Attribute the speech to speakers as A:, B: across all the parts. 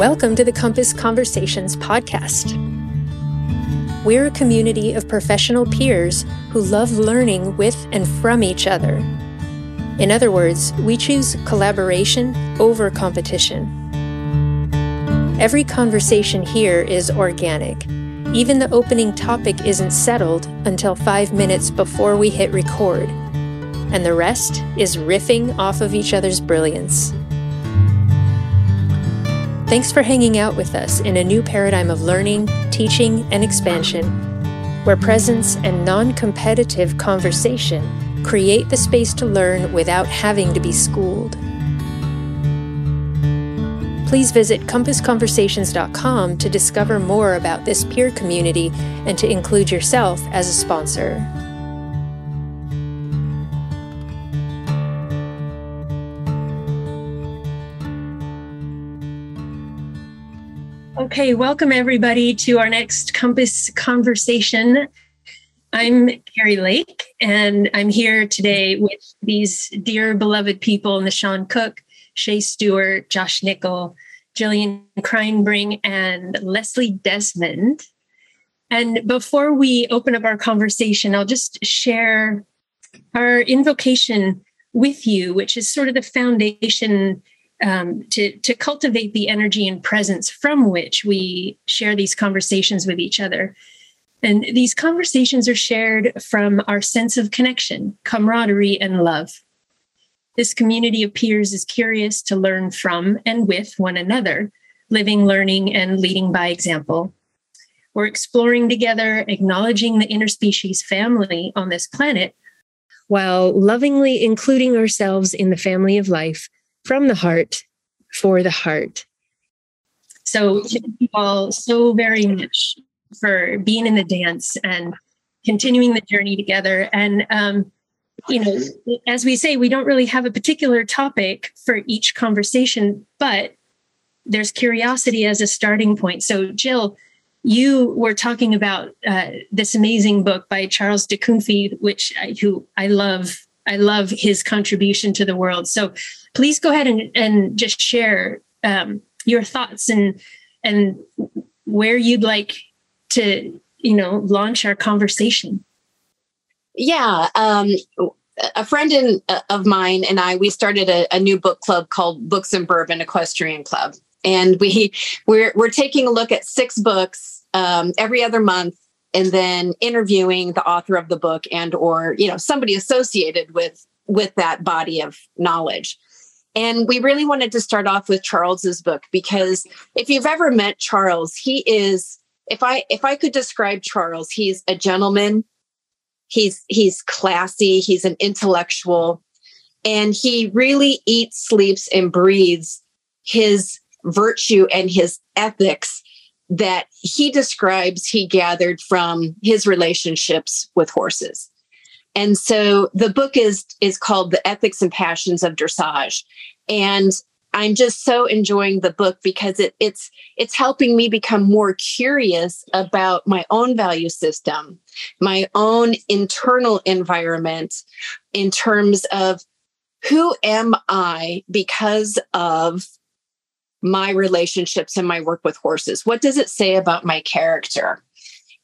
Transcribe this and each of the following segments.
A: Welcome to the Compass Conversations podcast. We're a community of professional peers who love learning with and from each other. In other words, we choose collaboration over competition. Every conversation here is organic. Even the opening topic isn't settled until five minutes before we hit record. And the rest is riffing off of each other's brilliance. Thanks for hanging out with us in a new paradigm of learning, teaching, and expansion, where presence and non competitive conversation create the space to learn without having to be schooled. Please visit compassconversations.com to discover more about this peer community and to include yourself as a sponsor. Okay, welcome everybody to our next Compass conversation. I'm Carrie Lake, and I'm here today with these dear beloved people Nishan Cook, Shay Stewart, Josh Nickel, Jillian Kreinbring, and Leslie Desmond. And before we open up our conversation, I'll just share our invocation with you, which is sort of the foundation um, to to cultivate the energy and presence from which we share these conversations with each other. And these conversations are shared from our sense of connection, camaraderie, and love. This community of peers is curious to learn from and with one another, living, learning, and leading by example. We're exploring together, acknowledging the interspecies family on this planet, while lovingly including ourselves in the family of life from the heart for the heart. So, thank you all so very much for being in the dance and continuing the journey together. And, um, you know, as we say, we don't really have a particular topic for each conversation, but there's curiosity as a starting point. So, Jill, you were talking about uh, this amazing book by Charles de Kunffy, which I, who I love. I love his contribution to the world. So, please go ahead and, and just share um, your thoughts and and where you'd like to you know launch our conversation
B: yeah um, a friend in, uh, of mine and i we started a, a, new book club called books and bourbon equestrian club and we we're, we're taking a look at six books um, every other month and then interviewing the author of the book and or you know somebody associated with with that body of knowledge and we really wanted to start off with Charles's book because if you've ever met Charles, he is if I if I could describe Charles, he's a gentleman. He's he's classy, he's an intellectual, and he really eats, sleeps and breathes his virtue and his ethics that he describes he gathered from his relationships with horses. And so the book is is called The Ethics and Passions of Dressage. And I'm just so enjoying the book because it, it's it's helping me become more curious about my own value system, my own internal environment in terms of who am I because of my relationships and my work with horses? What does it say about my character?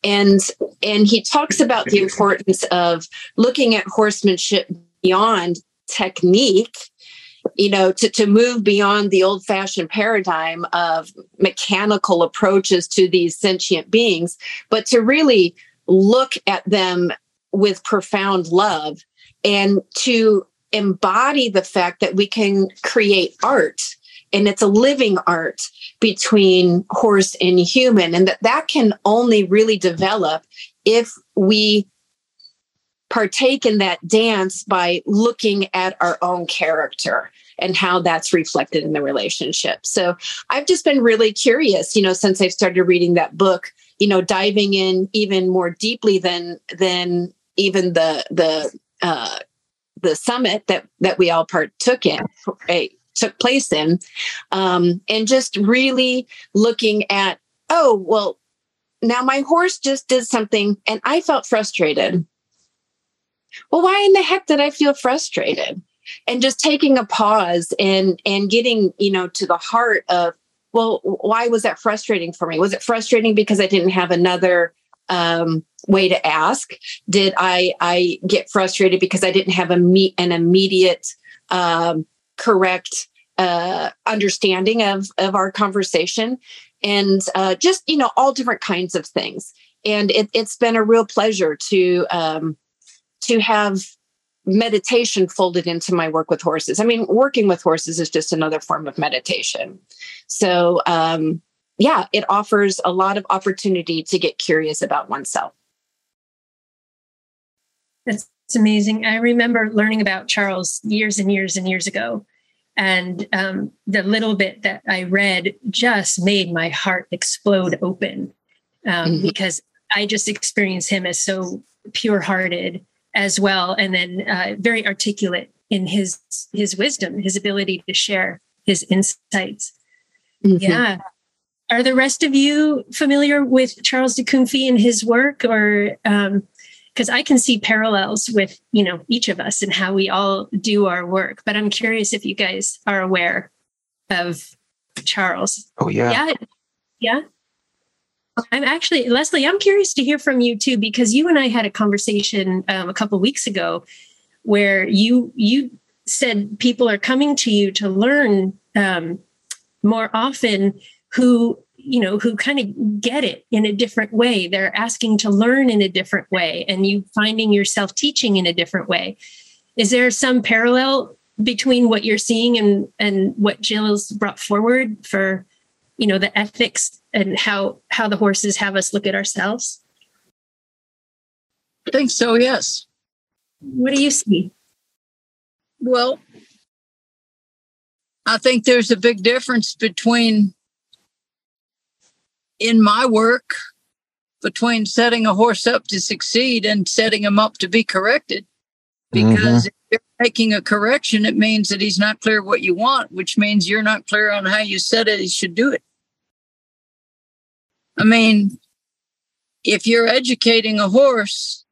B: and and he talks about the importance of looking at horsemanship beyond technique you know to, to move beyond the old fashioned paradigm of mechanical approaches to these sentient beings but to really look at them with profound love and to embody the fact that we can create art and it's a living art between horse and human and that that can only really develop if we partake in that dance by looking at our own character and how that's reflected in the relationship. So I've just been really curious, you know, since I've started reading that book, you know, diving in even more deeply than than even the the uh the summit that that we all partook in took place in um, and just really looking at oh well now my horse just did something and i felt frustrated well why in the heck did i feel frustrated and just taking a pause and and getting you know to the heart of well, why was that frustrating for me? Was it frustrating because I didn't have another um, way to ask? Did I I get frustrated because I didn't have a meet an immediate um, correct uh, understanding of of our conversation, and uh, just you know all different kinds of things. And it, has been a real pleasure to um, to have meditation folded into my work with horses. I mean, working with horses is just another form of meditation. So, um, yeah, it offers a lot of opportunity to get curious about oneself.
A: That's amazing. I remember learning about Charles years and years and years ago. And um, the little bit that I read just made my heart explode open um, mm-hmm. because I just experienced him as so pure hearted as well, and then uh, very articulate in his his wisdom, his ability to share his insights. Mm-hmm. Yeah. Are the rest of you familiar with Charles de Kunffy and his work, or because I can see parallels with you know each of us and how we all do our work, but I'm curious if you guys are aware of Charles.
C: Oh yeah,
A: yeah, yeah. I'm actually Leslie. I'm curious to hear from you too because you and I had a conversation um, a couple weeks ago where you you said people are coming to you to learn um, more often who you know who kind of get it in a different way. They're asking to learn in a different way, and you finding yourself teaching in a different way. Is there some parallel between what you're seeing and and what Jill's brought forward for you know the ethics and how how the horses have us look at ourselves
D: i think so yes
A: what do you see
D: well i think there's a big difference between in my work between setting a horse up to succeed and setting him up to be corrected because mm-hmm. if you're making a correction it means that he's not clear what you want which means you're not clear on how you said it he should do it I mean, if you're educating a horse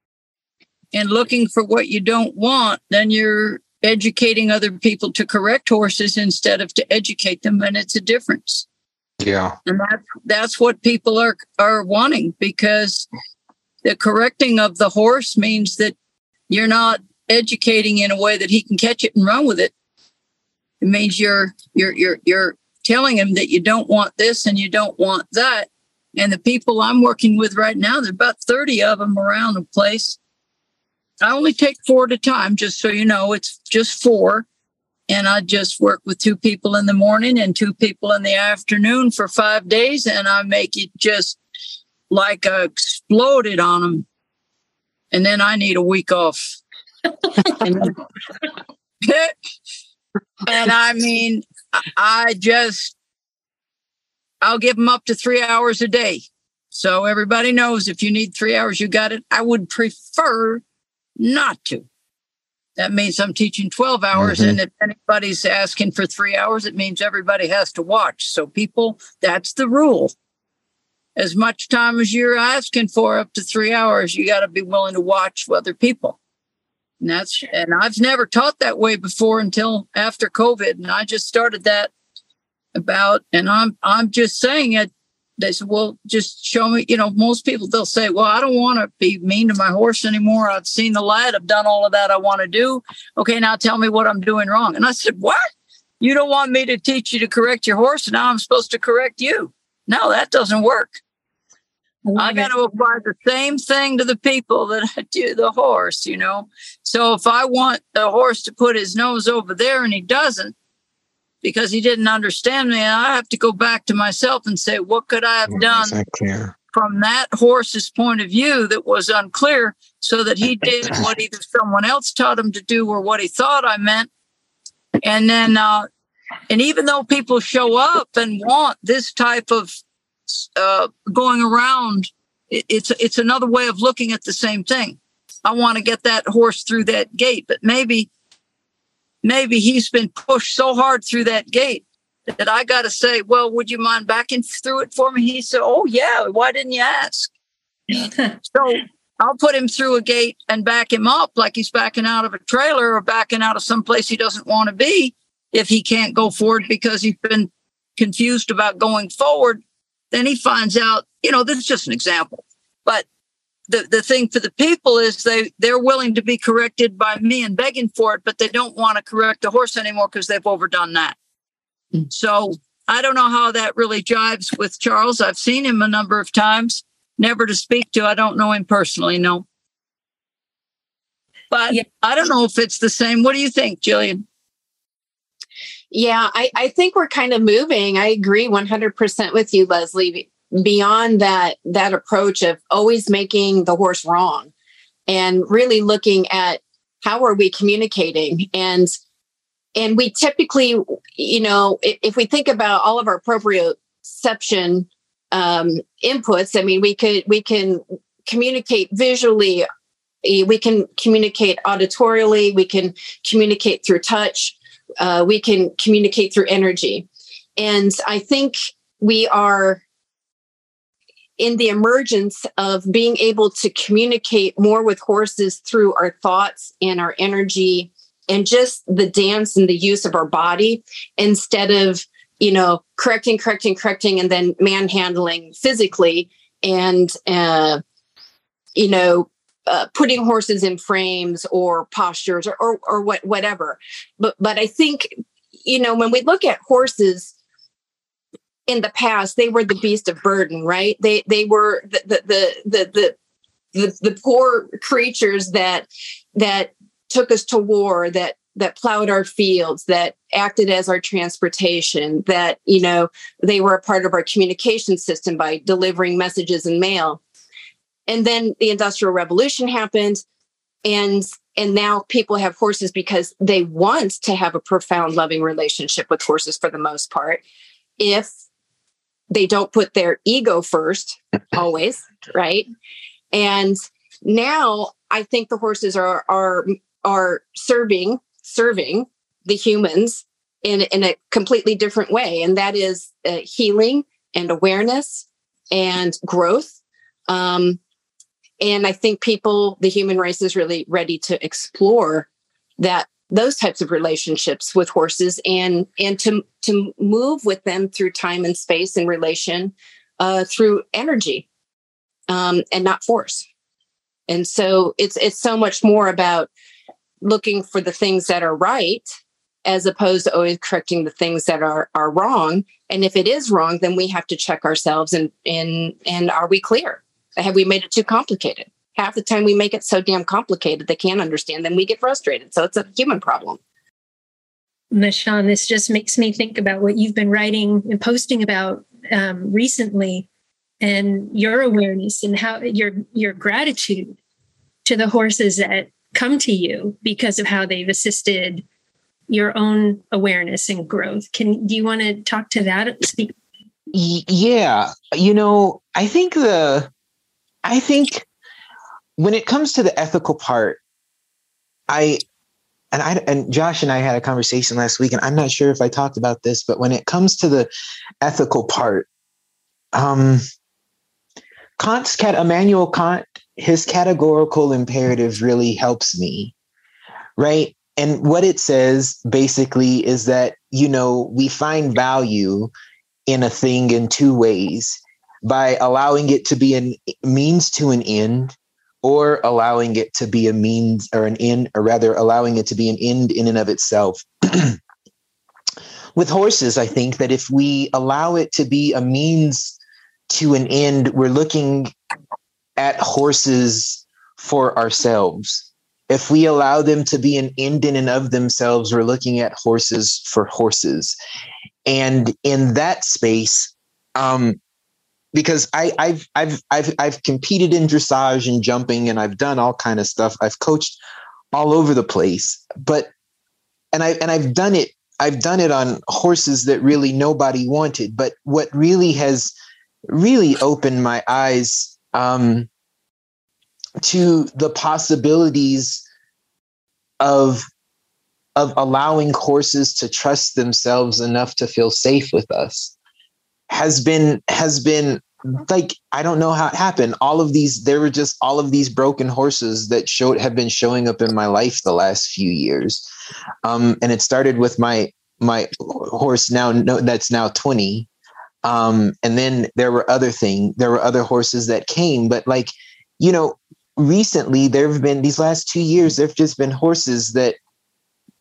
D: and looking for what you don't want, then you're educating other people to correct horses instead of to educate them, and it's a difference.
C: Yeah.
D: And that, that's what people are are wanting because the correcting of the horse means that you're not educating in a way that he can catch it and run with it. It means you're you're you're you're telling him that you don't want this and you don't want that and the people I'm working with right now, there's about 30 of them around the place. I only take four at a time, just so you know, it's just four. And I just work with two people in the morning and two people in the afternoon for five days. And I make it just like I exploded on them. And then I need a week off. and, I mean, I just I'll give them up to three hours a day. So everybody knows if you need three hours, you got it. I would prefer not to. That means I'm teaching 12 hours. Mm-hmm. And if anybody's asking for three hours, it means everybody has to watch. So, people, that's the rule. As much time as you're asking for, up to three hours, you got to be willing to watch other people. And that's, and I've never taught that way before until after COVID. And I just started that about, and I'm I'm just saying it. They said, "Well, just show me." You know, most people they'll say, "Well, I don't want to be mean to my horse anymore. I've seen the light. I've done all of that I want to do. Okay, now tell me what I'm doing wrong." And I said, "What? You don't want me to teach you to correct your horse, and now I'm supposed to correct you? No, that doesn't work." I got to apply the same thing to the people that I do the horse, you know. So if I want the horse to put his nose over there and he doesn't, because he didn't understand me. And I have to go back to myself and say, what could I have done from that horse's point of view that was unclear so that he did what either someone else taught him to do or what he thought I meant. And then, uh, and even though people show up and want this type of uh, going around, it, it's it's another way of looking at the same thing. I want to get that horse through that gate, but maybe maybe he's been pushed so hard through that gate that I got to say, well, would you mind backing through it for me? He said, oh, yeah. Why didn't you ask? so I'll put him through a gate and back him up like he's backing out of a trailer or backing out of some place he doesn't want to be if he can't go forward because he's been confused about going forward, then he finds out, you know, this is just an example. But the, the thing for the people is they they're willing to be corrected by me and begging for it, but they don't want to correct the horse anymore because they've overdone that. Mm. So I don't know how that really jives with Charles. I've seen him a number of times, never to speak to. I don't know him personally, no. But yeah. I don't know if it's the same. What do you think, Jillian?
B: Yeah, I, I think we're kind of moving. I agree 100% with you, Leslie. Beyond that, that approach of always making the horse wrong and really looking at how are we communicating and and we typically you know if, if we think about all of our proprioception um, inputs i mean we could we can communicate visually we can communicate auditorially we can communicate through touch uh, we can communicate through energy. And I think we are in the emergence of being able to communicate more with horses through our thoughts and our energy and just the dance and the use of our body instead of you know correcting correcting correcting and then manhandling physically and uh, you know uh, putting horses in frames or postures or, or, or what whatever. But but i think you know when we look at horses in the past they were the beast of burden right? They they were the the the the, the the, poor creatures that that took us to war that that plowed our fields that acted as our transportation that you know they were a part of our communication system by delivering messages and mail. And then the industrial revolution happened and and now people have horses because they want to have a profound loving relationship with horses for the most part. If they don't put their ego first always right? And now i think the horses are are are serving serving the humans in in a completely different way. And that is uh, healing and awareness and growth. Um, and I think people, the human race is really ready to explore that those types of relationships with horses and and to to move with them through time and space and relation uh, through energy um, and not force. And so it's it's so much more about looking for the things that are right as opposed to always correcting the things that are are wrong. And if it is wrong, then we have to check ourselves and and and are we clear? Have we made it too complicated? Half the time we make it so damn complicated they can't understand, then we get frustrated. So it's a human problem.
A: Nishan, this just makes me think about what you've been writing and posting about um, recently and your awareness and how your your gratitude to the horses that come to you because of how they've assisted your own awareness and growth. Can do you want to talk to that? Speak.
C: Yeah, you know, I think the I think when it comes to the ethical part, I and I and Josh and I had a conversation last week, and I'm not sure if I talked about this, but when it comes to the ethical part, um, Kant's cat Immanuel Kant, his categorical imperative really helps me, right? And what it says basically is that you know we find value in a thing in two ways by allowing it to be a means to an end or allowing it to be a means or an end or rather allowing it to be an end in and of itself. With horses i think that if we allow it to be a means to an end we're looking at horses for ourselves. If we allow them to be an end in and of themselves we're looking at horses for horses. And in that space um, because I, I've I've I've I've competed in dressage and jumping and I've done all kind of stuff. I've coached all over the place, but and I and I've done it. I've done it on horses that really nobody wanted. But what really has really opened my eyes um, to the possibilities of of allowing horses to trust themselves enough to feel safe with us has been has been like I don't know how it happened. All of these, there were just all of these broken horses that showed have been showing up in my life the last few years. Um, and it started with my my horse now no, that's now 20 um and then there were other thing there were other horses that came but like you know recently there have been these last two years there have just been horses that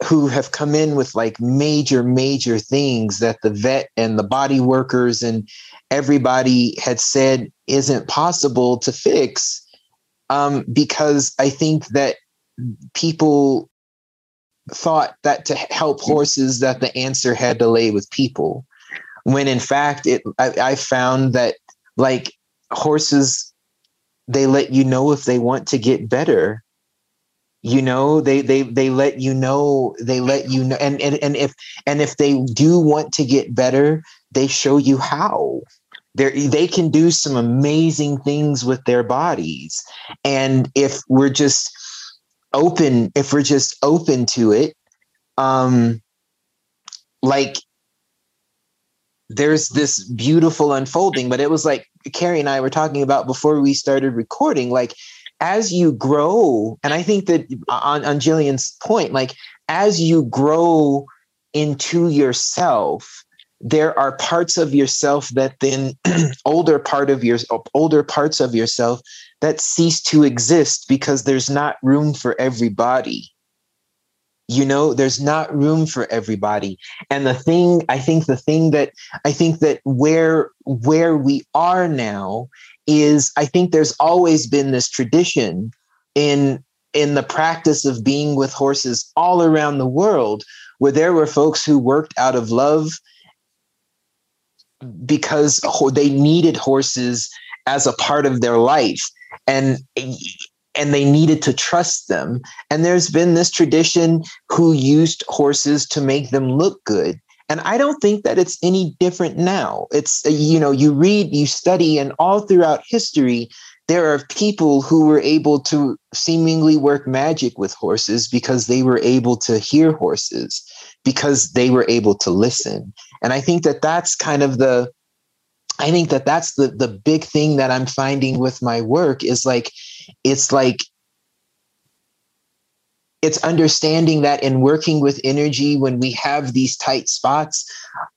C: who have come in with like major major things that the vet and the body workers and everybody had said isn't possible to fix um, because i think that people thought that to help horses that the answer had to lay with people. When in fact it I, I found that like horses they let you know if they want to get better you know they they they let you know they let you know and and, and if and if they do want to get better they show you how. They they can do some amazing things with their bodies. And if we're just open if we're just open to it um like there's this beautiful unfolding but it was like carrie and i were talking about before we started recording like as you grow and i think that on, on jillian's point like as you grow into yourself there are parts of yourself that then older part of your older parts of yourself that cease to exist because there's not room for everybody. You know there's not room for everybody. And the thing i think the thing that i think that where where we are now is i think there's always been this tradition in in the practice of being with horses all around the world where there were folks who worked out of love because they needed horses as a part of their life and and they needed to trust them. And there's been this tradition who used horses to make them look good and i don't think that it's any different now. It's uh, you know you read you study and all throughout history there are people who were able to seemingly work magic with horses because they were able to hear horses because they were able to listen. And i think that that's kind of the i think that that's the the big thing that i'm finding with my work is like it's like it's understanding that in working with energy when we have these tight spots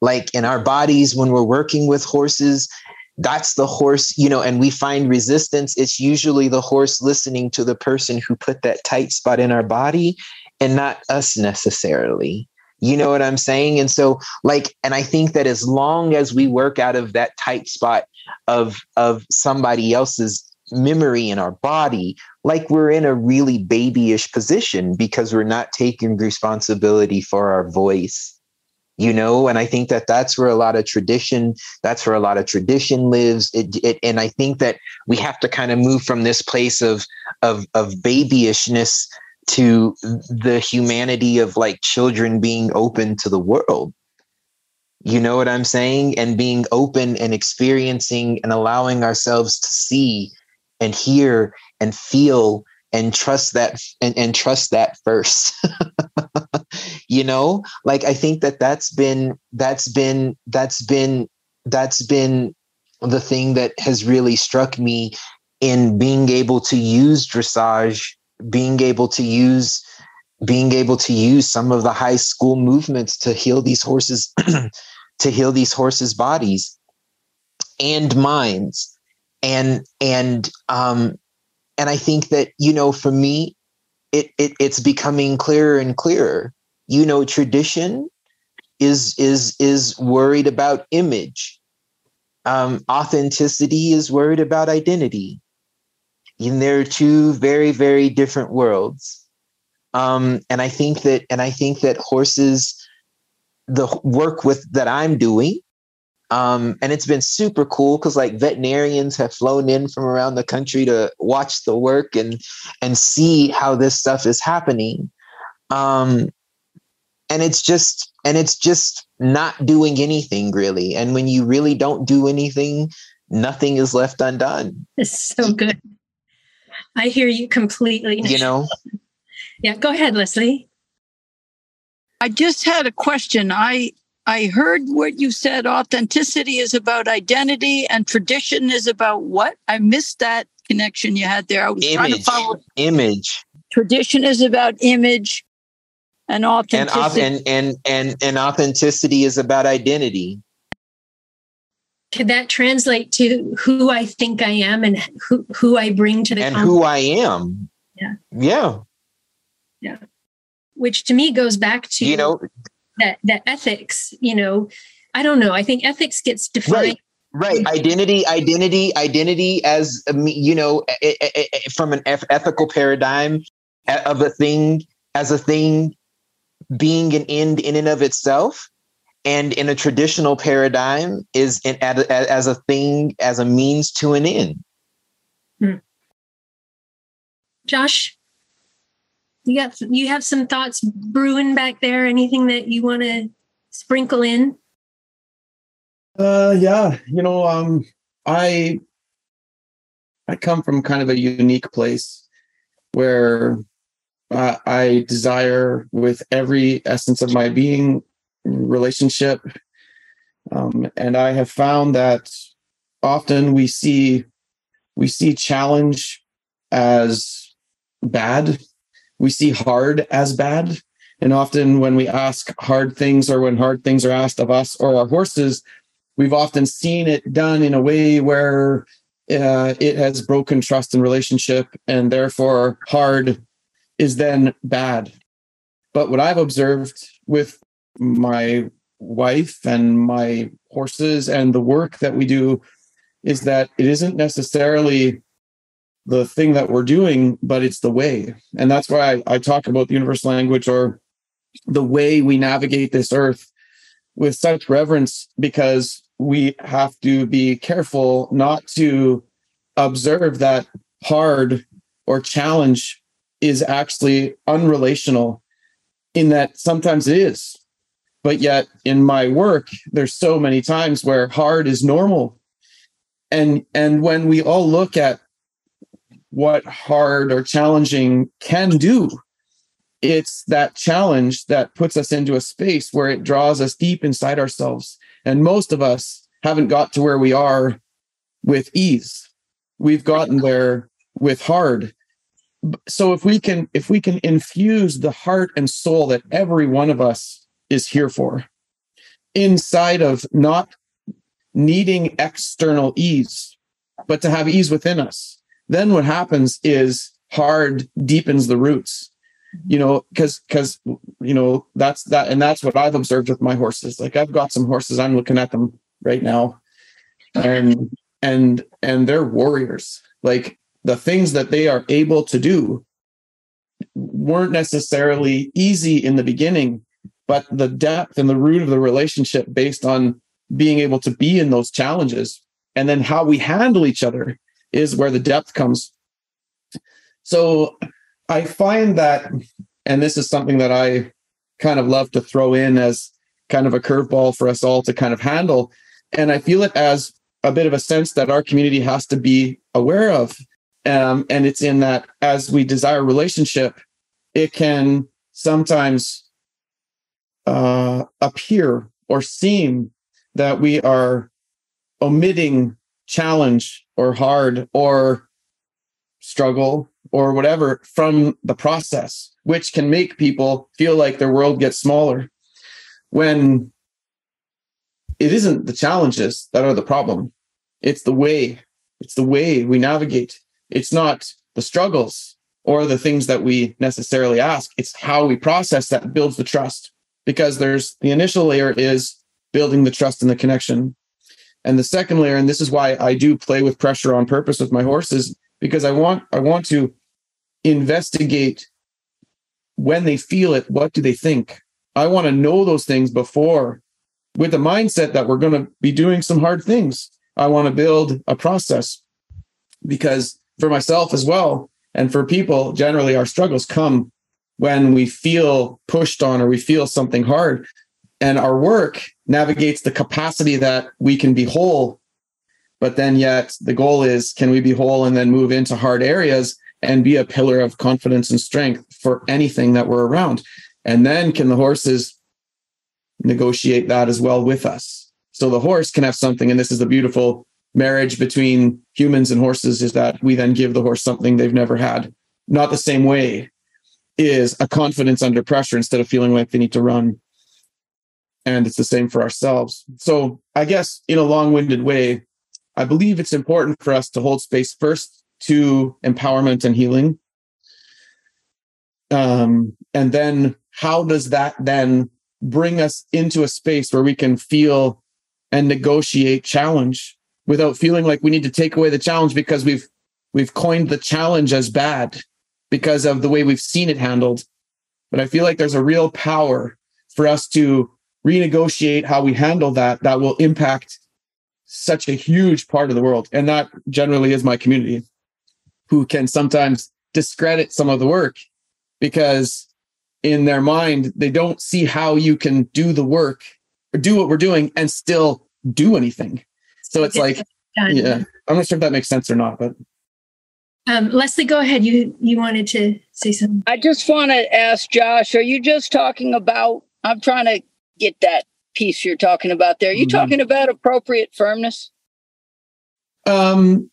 C: like in our bodies when we're working with horses that's the horse you know and we find resistance it's usually the horse listening to the person who put that tight spot in our body and not us necessarily. You know what i'm saying? And so like and i think that as long as we work out of that tight spot of of somebody else's memory in our body like we're in a really babyish position because we're not taking responsibility for our voice you know? And i think that that's where a lot of tradition that's where a lot of tradition lives. It, it and i think that we have to kind of move from this place of of of babyishness to the humanity of like children being open to the world. You know what i'm saying? And being open and experiencing and allowing ourselves to see and hear and feel and trust that and, and trust that first. You know like i think that that's been that's been that's been that's been the thing that has really struck me in being able to use dressage being able to use being able to use some of the high school movements to heal these horses to heal these horses bodies and minds and and um and i think that you know for me it, it it's becoming clearer and clearer. You know tradition is is is worried about image. Um authenticity is worried about identity. And there are two very very different worlds. Um and i think that and i think that horses the work with that i'm doing um, and it's been super cool because like veterinarians have flown in from around the country to watch the work and and see how this stuff is happening. Um, and it's just and it's just not doing anything really. And when you really don't do anything, nothing is left undone.
A: It's so good. I hear you completely.
C: You know.
A: yeah, go ahead, Leslie.
D: I just had a question. I I heard what you said. Authenticity is about identity and tradition is about what? I missed that connection you had there. I was
C: image,
D: trying to follow.
C: Image.
D: Tradition is about image. And
C: and,
D: authenticity.
C: and and and and authenticity is about identity
A: Could that translate to who I think I am and who, who I bring to the
C: and
A: conversation?
C: who i am
A: Yeah.
C: Yeah.
A: yeah which to me goes back to
C: you know
A: that that ethics you know i don't know. I think ethics gets defined.
C: Right. right. Identity identity identity as um, you know from an ethical paradigm of a thing as a thing being an end in and of itself. And in a traditional paradigm is in, as, a- as a thing as a means to an end.
A: Josh you got you have some thoughts brewing back there? Anything that you want to sprinkle in?
E: Uh, yeah, you know, um, I I come from kind of a unique place where uh, I desire, with every essence of my being, relationship, um, and I have found that often we see we see challenge as bad, we see hard as bad, and often when we ask hard things or when hard things are asked of us or our horses we've often seen it done in a way where uh, it has broken trust and relationship and therefore hard is then bad. But what i've observed with my wife and my horses and the work that we do is that it isn't necessarily the thing that we're doing but it's the way. And that's why i, I talk about the universal language or the way we navigate this earth with such reverence because we have to be careful not to observe that hard or challenge is actually unrelational in that sometimes it is. But yet in my work there's so many times where hard is normal. And and when we all look at what hard or challenging can do. It's that challenge that puts us into a space where it draws us deep inside ourselves. And most of us haven't got to where we are with ease. We've gotten there with hard. So if we can if we can infuse the heart and soul that every one of us is here for inside of not needing external ease but to have ease within us then what happens is hard deepens the roots you know because because you know that's that and that's what i've observed with my horses. Like i've got some horses i'm looking at them right now and and and they're warriors. Like the things that they are able to do weren't necessarily easy in the beginning but the depth and the root of the relationship based on being able to be in those challenges and then how we handle each other is where the depth comes so I find that, and this is something that I kind of love to throw in as kind of a curveball for us all to kind of handle. And I feel it as a bit of a sense that our community has to be aware of. Um, and it's in that as we desire relationship, it can sometimes uh, appear or seem that we are omitting challenge or hard or struggle or whatever from the process, which can make people feel like their world gets smaller when it isn't the challenges that are the problem. It's the way, it's the way we navigate. It's not the struggles or the things that we necessarily ask. It's how we process that builds the trust because there's the initial layer is building the trust and the connection. And the second layer, and this is why I do play with pressure on purpose with my horses, because I want I want to investigate when they feel it, what do they think? I want to know those things before with the mindset that we're going to be doing some hard things. I want to build a process because for myself as well, and for people, generally our struggles come when we feel pushed on or we feel something hard. And our work navigates the capacity that we can be whole. But then, yet, the goal is can we be whole and then move into hard areas and be a pillar of confidence and strength for anything that we're around? And then, can the horses negotiate that as well with us? So the horse can have something, and this is the beautiful marriage between humans and horses is that we then give the horse something they've never had. Not the same way, is a confidence under pressure instead of feeling like they need to run. And it's the same for ourselves. So I guess in a long-winded way, I believe it's important for us to hold space first to empowerment and healing. Um, and then how does that then bring us into a space where we can feel and negotiate challenge without feeling like we need to take away the challenge because we've we've coined the challenge as bad because of the way we've seen it handled. But I feel like there's a real power for us to renegotiate how we handle that that will impact such a huge part of the world. And that generally is my community who can sometimes discredit some of the work because in their mind, they don't see how you can do the work or do what we're doing and still do anything. So it's like, yeah, I'm not sure if that makes sense or not, but
A: um, Leslie, go ahead. You you wanted to say something.
D: I just want to ask Josh, are you just talking about I'm trying to get that piece you're talking about there. Are you mm-hmm. talking about appropriate firmness?
E: Um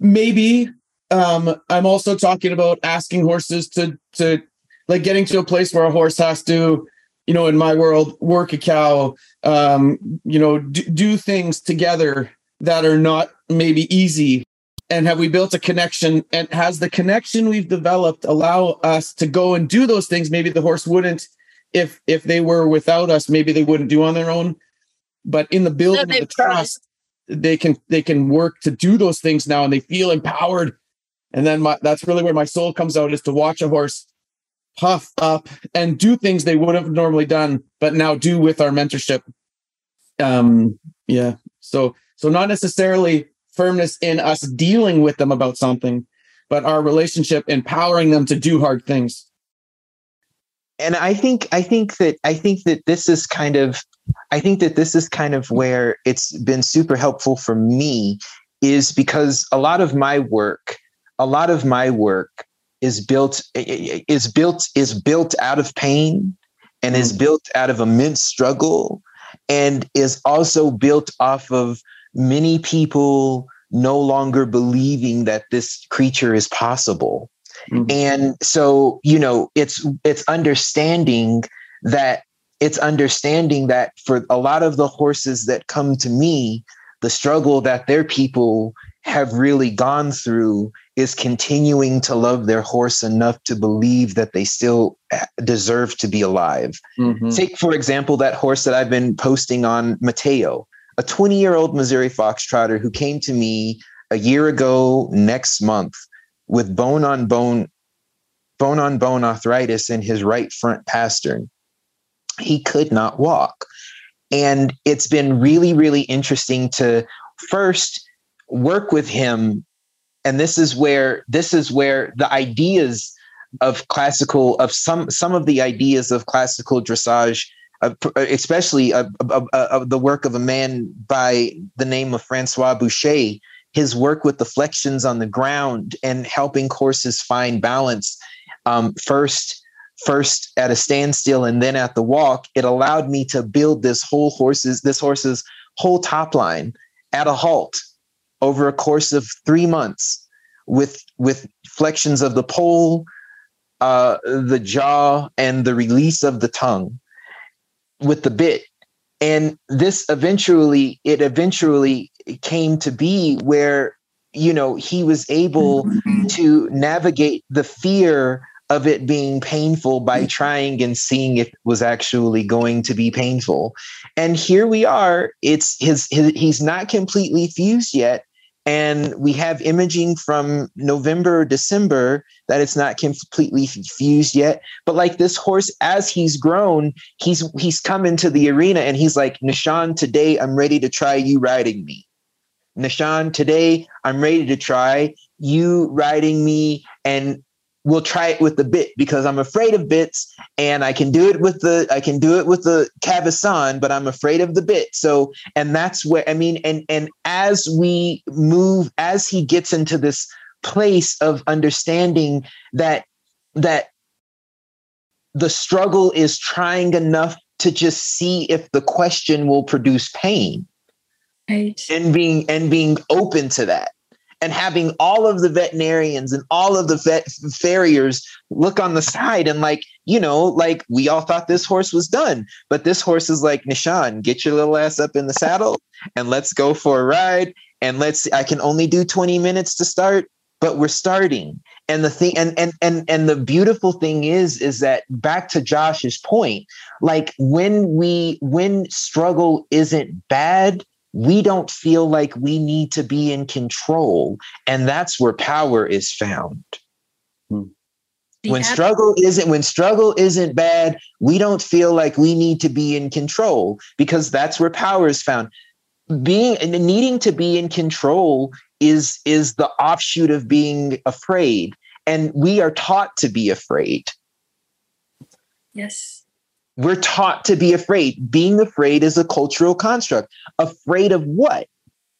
E: maybe. Um I'm also talking about asking horses to to like getting to a place where a horse has to you know in my world work a cow um you know do, do things together that are not maybe easy and have we built a connection and has the connection we've developed allow us to go and do those things maybe the horse wouldn't if if they were without us maybe they wouldn't do on their own. But in the building of the trust they can they can work to do those things now and they feel empowered. And then my, that's really where my soul comes out is to watch a horse puff up and do things they would have normally done but now do with our mentorship. Um yeah. So so not necessarily firmness in us dealing with them about something but our relationship empowering them to do hard things
C: and i think i think that i think that this is kind of i think that this is kind of where it's been super helpful for me is because a lot of my work a lot of my work is built is built is built out of pain and is mm. built out of immense struggle and is also built off of many people no longer believing that this creature is possible mm-hmm. and so you know it's it's understanding that it's understanding that for a lot of the horses that come to me the struggle that their people have really gone through is continuing to love their horse enough to believe that they still deserve to be alive. Mm-hmm. Take, for example, that horse that I've been posting on Mateo, a 20 year old Missouri Foxtrotter who came to me a year ago next month with bone on bone, bone on bone arthritis in his right front pastern. He could not walk. And it's been really, really interesting to first work with him and this is where this is where the ideas of classical of some some of the ideas of classical dressage uh, especially uh, uh, the work of a man by the name of Francois Baucher his work with the flexions on the ground and helping horses find balance um, first first at a standstill and then at the walk it allowed me to build this whole horses this horse's whole top line at a halt over a course of three months with with flexions of the pole, uh, the jaw, and the release of the tongue with the bit. And this eventually, it eventually came to be where, you know, he was able mm-hmm. to navigate the fear of it being painful by trying and seeing if it was actually going to be painful. And here we are. It's his, his he's not completely fused yet. And we have imaging from November, December that it's not completely fused yet. But like this horse, as he's grown, he's he's come into the arena and he's like, Nishan, today I'm ready to try you riding me. Nishan, today I'm ready to try you riding me and we'll try it with the bit because I'm afraid of bits and I can do it with the I can do it with the cavesson, but I'm afraid of the bit. So and that's where I mean and and as we move as he gets into this place of understanding that that the struggle is trying enough to just see if the question will produce pain
A: right.
C: and being and being open to that. And having all of the veterinarians and all of the vet farriers look on the side and like you know like we all thought this horse was done but this horse is like nishan get your little ass up in the saddle and let's go for a ride. And let's i can only do 20 minutes to start but we're starting. And the thing and and and and the beautiful thing is is that back to josh's point like when we when struggle isn't bad we don't feel like we need to be in control and that's where power is found. Hmm. when struggle isn't when struggle isn't bad we don't feel like we need to be in control because that's where power is found. Being needing to be in control is is the offshoot of being afraid and we are taught to be afraid.
A: Yes
C: we're taught to be afraid. Being afraid is a cultural construct. Afraid of what?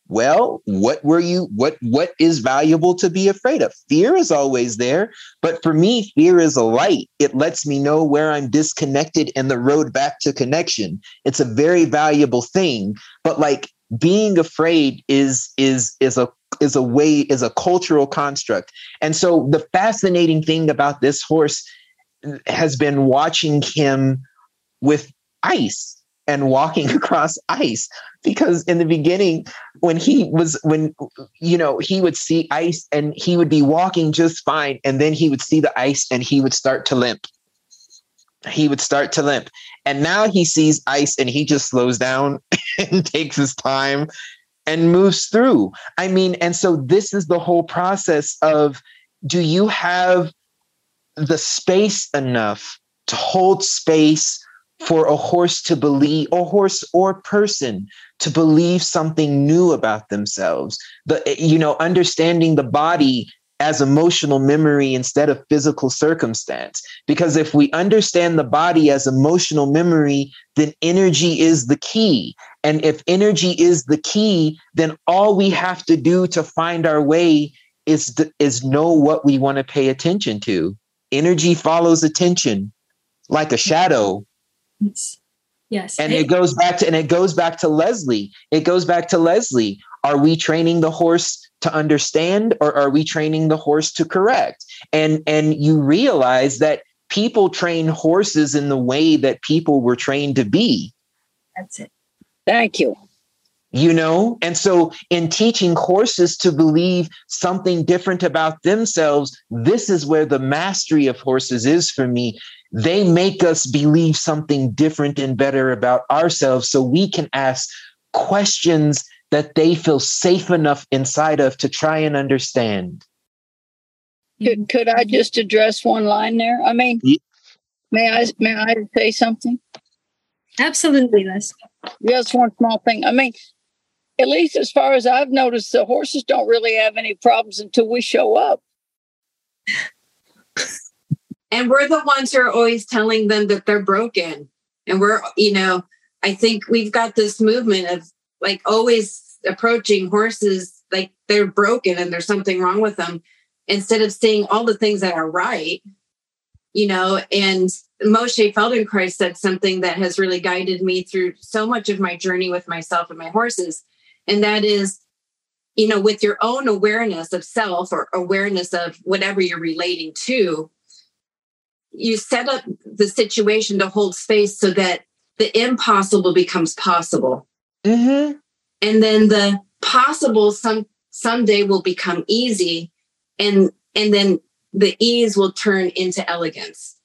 C: Well, what were you what what is valuable to be afraid of? Fear is always there, but for me fear is a light. It lets me know where I'm disconnected and the road back to connection. It's a very valuable thing, but like being afraid is is is a is a way is a cultural construct. And so the fascinating thing about this horse has been watching him with ice and walking across ice. Because in the beginning when he was when you know he would see ice and he would be walking just fine and then he would see the ice and he would start to limp. He would start to limp. And now he sees ice and he just slows down and takes his time and moves through. I mean and so this is the whole process of do you have the space enough to hold space for a horse to believe, or horse or person to believe something new about themselves. The you know, understanding the body as emotional memory instead of physical circumstance. Because if we understand the body as emotional memory, then energy is the key. And if energy is the key, then all we have to do to find our way is, is know what we want to pay attention to. Energy follows attention like a shadow
A: Yes. Yes.
C: And it goes back to and it goes back to Leslie. It goes back to Leslie. Are we training the horse to understand or are we training the horse to correct? And and you realize that people train horses in the way that people were trained to be.
A: That's it.
D: Thank you.
C: You know, and so in teaching horses to believe something different about themselves, this is where the mastery of horses is for me they make us believe something different and better about ourselves so we can ask questions that they feel safe enough inside of to try and understand.
D: Could, mm-hmm. could I mm-hmm. just address one line there? I mean, yeah. may I may I say something?
A: Absolutely, Les.
D: Just one small thing. I mean, at least as far as I've noticed, the horses don't really have any problems until we show up.
B: and we're the ones who are always telling them that they're broken. And we're you know i think we've got this movement of like always approaching horses like they're broken and there's something wrong with them instead of seeing all the things that are right you know? And moshe feldenkrais said something that has really guided me through so much of my journey with myself and my horses. And that is you know with your own awareness of self or awareness of whatever you're relating to you set up the situation to hold space so that the impossible becomes possible.
C: Mm-hmm.
B: And then the possible some someday will become easy and and then the ease will turn into elegance.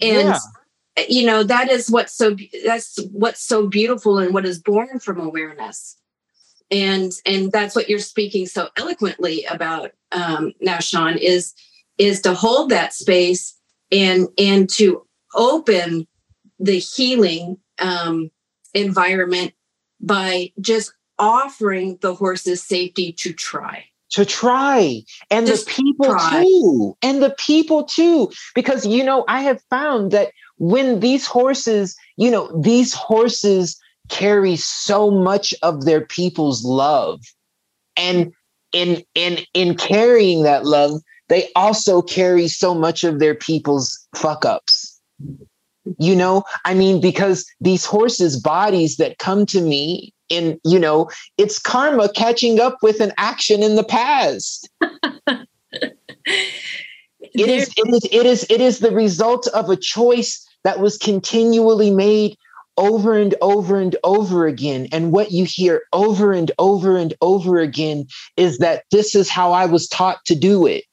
B: And yeah. you know, that is what's so that's what's so beautiful and what is born from awareness. And and that's what you're speaking so eloquently about um, Nishan, is is to hold that space and and to open the healing um, environment by just offering the horses safety to try.
C: To try. And just the people try. too. And the people too. Because you know i have found that when these horses you know these horses carry so much of their people's love. And in in in carrying that love they also carry so much of their people's fuck ups. You know, I mean, because these horses' bodies that come to me in you know it's karma catching up with an action in the past. It is, it is it is it is the result of a choice that was continually made over and over and over again. And what you hear over and over and over again is that this is how i was taught to do it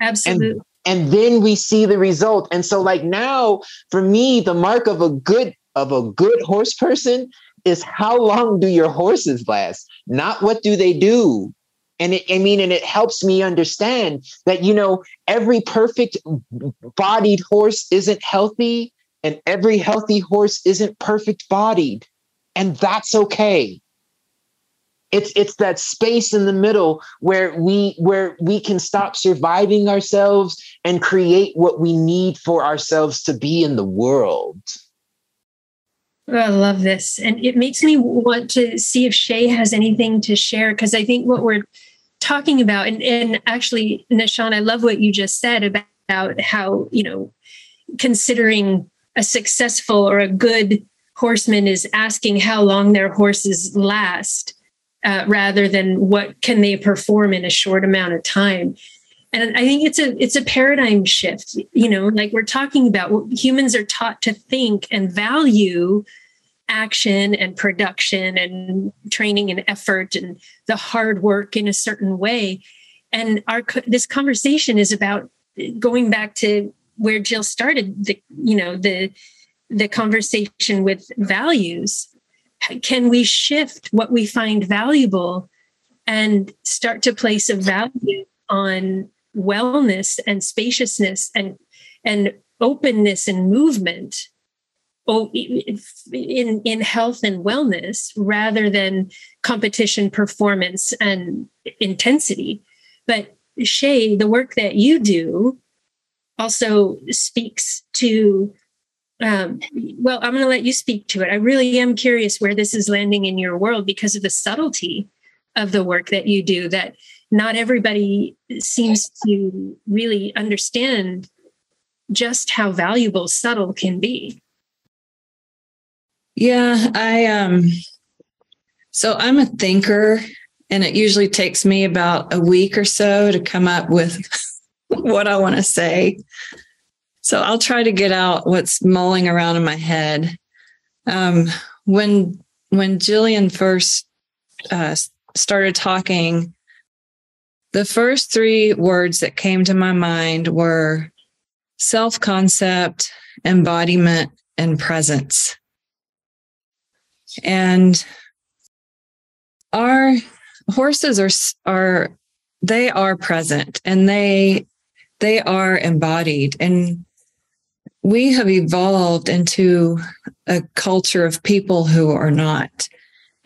A: absolutely
C: and, and then we see the result and so like now for me the mark of a good of a good horse person is how long do your horses last not what do they do and it, I mean, and it helps me understand that, you know, every perfect bodied horse isn't healthy and every healthy horse isn't perfect bodied. And that's okay. It's, it's that space in the middle where we where we can stop surviving ourselves and create what we need for ourselves to be in the world.
A: Oh, I love this. And it makes me want to see if Shay has anything to share because I think what we're talking about and, and actually Nishan, I love what you just said about, about how, you know, considering a successful or a good horseman is asking how long their horses last uh, rather than what can they perform in a short amount of time. And i think it's a it's a paradigm shift you know like we're talking about what humans are taught to think and value action and production and training and effort and the hard work in a certain way. And our this conversation is about going back to where jill started the you know the the conversation with values can we shift what we find valuable and start to place a value on wellness and spaciousness and and openness and movement in in health and wellness rather than competition performance and intensity. But shay the work that you do also speaks to um, well i'm going to let you speak to it i really am curious where this is landing in your world because of the subtlety of the work that you do that not everybody seems to really understand just how valuable subtle can be
F: yeah, I um so I'm a thinker and it usually takes me about a week or so to come up with what I want to say. So I'll try to get out what's mulling around in my head. Um, when when Jillian first uh, started talking, the first three words that came to my mind were self concept, embodiment, and presence. And our horses are are they are present and they they are embodied and we have evolved into a culture of people who are not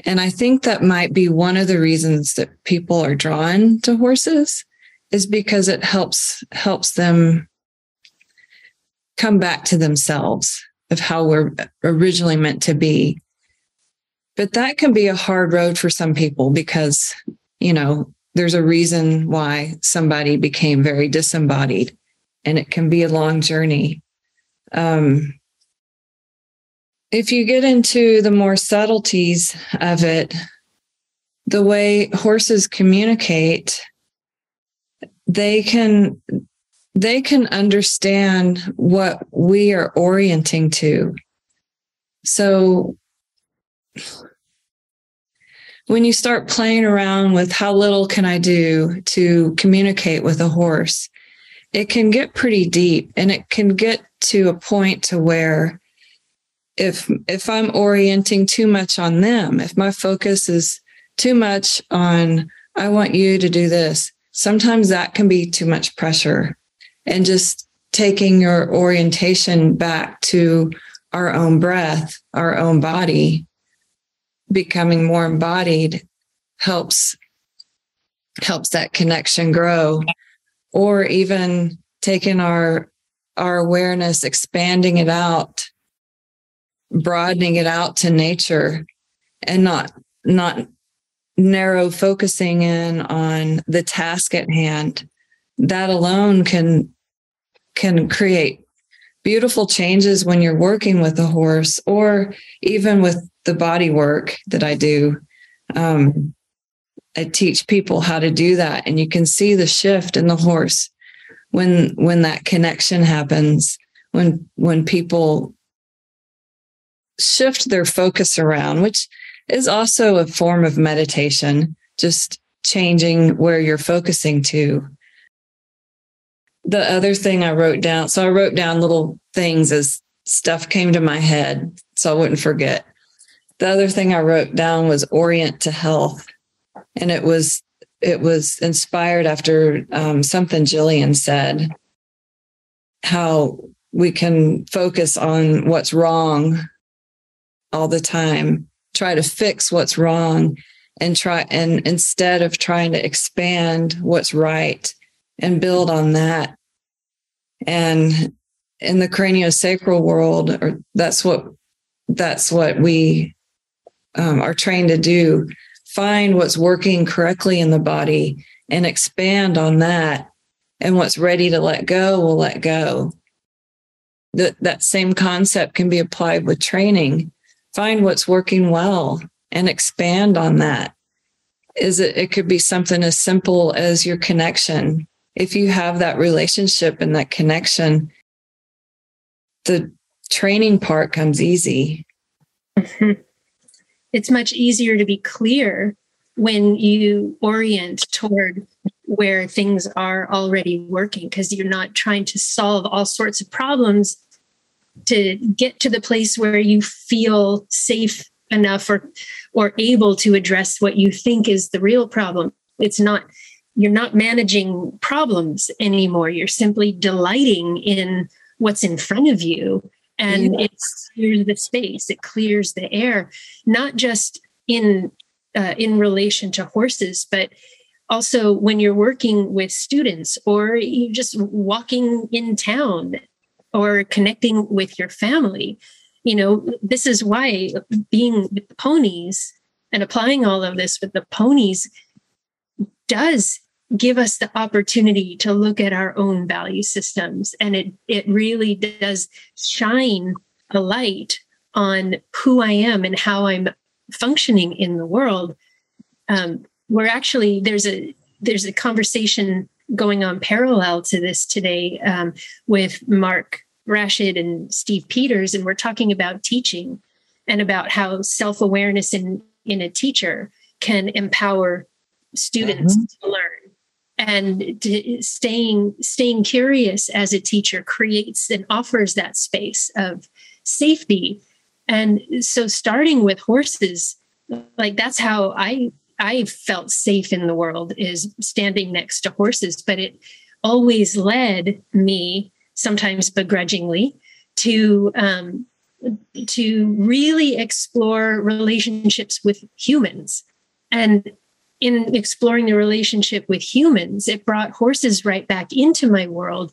F: and i think that might be one of the reasons that people are drawn to horses is because it helps helps them come back to themselves of how we're originally meant to be but that can be a hard road for some people because, you know, there's a reason why somebody became very disembodied and it can be a long journey. Um, if you get into the more subtleties of it, the way horses communicate, they can they can understand what we are orienting to. So when you start playing around with how little can I do to communicate with a horse, it can get pretty deep and it can get to a point to where if if I'm orienting too much on them, if my focus is too much on I want you to do this, sometimes that can be too much pressure. And just taking your orientation back to our own breath, our own body, becoming more embodied helps helps that connection grow or even taking our our awareness expanding it out broadening it out to nature and not not narrow focusing in on the task at hand that alone can can create beautiful changes when you're working with a horse or even with the body work that I do. Um, I teach people how to do that and you can see the shift in the horse when when that connection happens when when people shift their focus around which is also a form of meditation just changing where you're focusing to the other thing I wrote down, so I wrote down little things as stuff came to my head so I wouldn't forget. The other thing I wrote down was orient to health. And it was it was inspired after um, something Jillian said, how we can focus on what's wrong all the time, try to fix what's wrong and try and instead of trying to expand what's right and build on that. And in the craniosacral world, or that's what that's what we um, are trained to do. Find what's working correctly in the body and expand on that. And what's ready to let go will let go. That that same concept can be applied with training. Find what's working well and expand on that. Is it it could be something as simple as your connection if you have that relationship and that connection, the training part comes easy.
A: It's much easier to be clear when you orient toward where things are already working because you're not trying to solve all sorts of problems to get to the place where you feel safe enough or or able to address what you think is the real problem it's not you're not managing problems anymore. You're simply delighting in what's in front of you. And yeah. it clears the space, it clears the air, not just in uh, in relation to horses, but also when you're working with students or you're just walking in town or connecting with your family. You know, this is why being with the ponies and applying all of this with the ponies does give us the opportunity to look at our own value systems. And it it really does shine a light on who i am and how i'm functioning in the world. Um, we're actually there's a there's a conversation going on parallel to this today um, with mark rashid and steve peters and we're talking about teaching and about how self-awareness in in a teacher can empower students mm-hmm. to learn and staying staying curious as a teacher creates and offers that space of safety. And so starting with horses like that's how i i felt safe in the world is standing next to horses but it always led me sometimes begrudgingly to um, to really explore relationships with humans. And in exploring the relationship with humans, it brought horses right back into my world,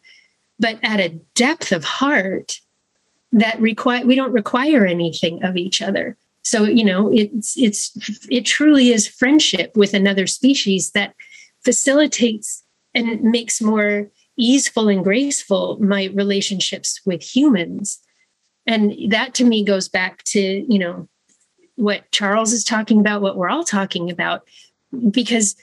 A: but at a depth of heart that require we don't require anything of each other. So you know, it's it's it truly is friendship with another species that facilitates and makes more easeful and graceful my relationships with humans. And that to me goes back to, you know, what Charles is talking about, what we're all talking about because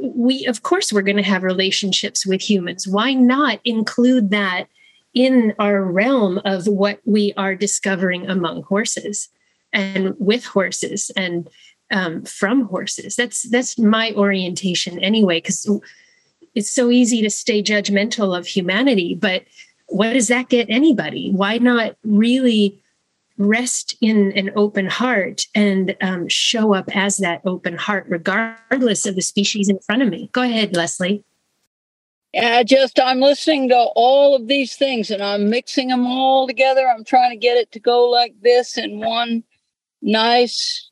A: we of course we're going to have relationships with humans. Why not include that in our realm of what we are discovering among horses and with horses and um, from horses? That's that's my orientation anyway because it's so easy to stay judgmental of humanity but what does that get anybody? Why not really rest in an open heart and um, show up as that open heart, regardless of the species in front of me. Go ahead, Leslie.
D: Yeah, just I'm listening to all of these things and I'm mixing them all together. I'm trying to get it to go like this in one nice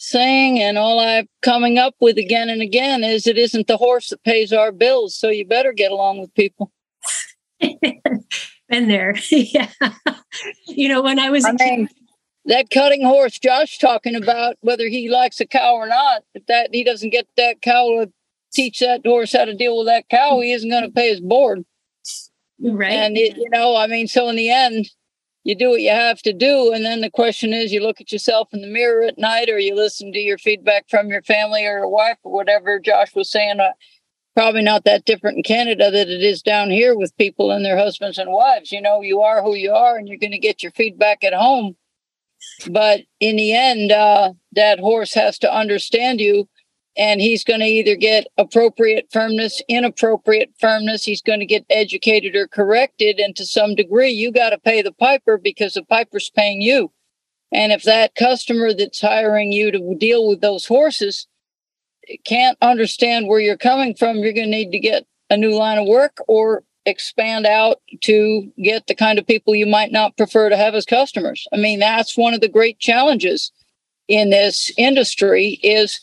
D: thing. And all I'm coming up with again and again is it isn't the horse that pays our bills. So you better get along with people.
A: been there. yeah. You know, when I was I mean,
D: that cutting horse Josh talking about whether he likes a cow or not, if that he doesn't get that cow to teach that horse how to deal with that cow, he isn't going to pay his board.
A: right
D: And it, you know, I mean, so in the end, you do what you have to do, and then the question is, you look at yourself in the mirror at night, or you listen to your feedback from your family or your wife or whatever. Josh was saying, uh, probably not that different in Canada that it is down here with people and their husbands and wives. You know, you are who you are, and you're going to get your feedback at home. But in the end, uh, that horse has to understand you and he's going to either get appropriate firmness, inappropriate firmness. He's going to get educated or corrected. And to some degree, you got to pay the piper because the piper's paying you. And if that customer that's hiring you to deal with those horses can't understand where you're coming from, you're going to need to get a new line of work or expand out to get the kind of people you might not prefer to have as customers. I mean, that's one of the great challenges in this industry is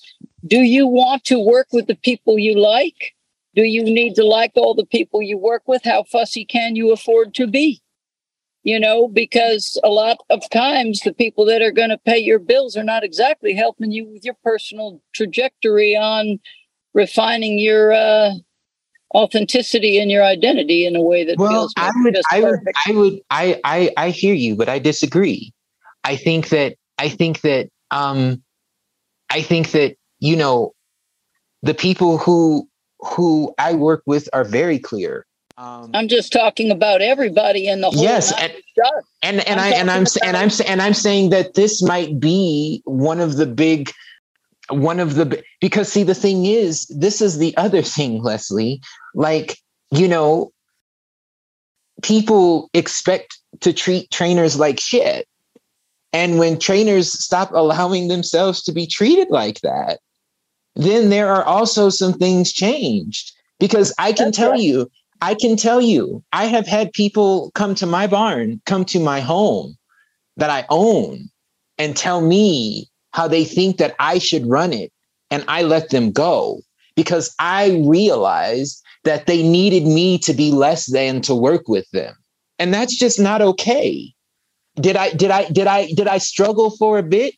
D: do you want to work with the people you like? Do you need to like all the people you work with? How fussy can you afford to be? You know, because a lot of times the people that are going to pay your bills are not exactly helping you with your personal trajectory on refining your uh, authenticity and your identity in a way that
C: well,
D: feels
C: I would, I would, I would, I, I, I hear you, but I disagree. I think that, I think that, um, I think that you know, the people who who I work with are very clear.
D: Um, I'm just talking about everybody in the whole.
C: Yes, and and, and I and I'm and I'm and I'm saying that this might be one of the big one of the because see the thing is this is the other thing Leslie like you know people expect to treat trainers like shit and when trainers stop allowing themselves to be treated like that then there are also some things changed because I can That's tell right. you, I can tell you, I have had people come to my barn, come to my home that I own and tell me how they think that I should run it. And I let them go because I realized that they needed me to be less than to work with them. And that's just not okay. Did I did I did I did I struggle for a bit?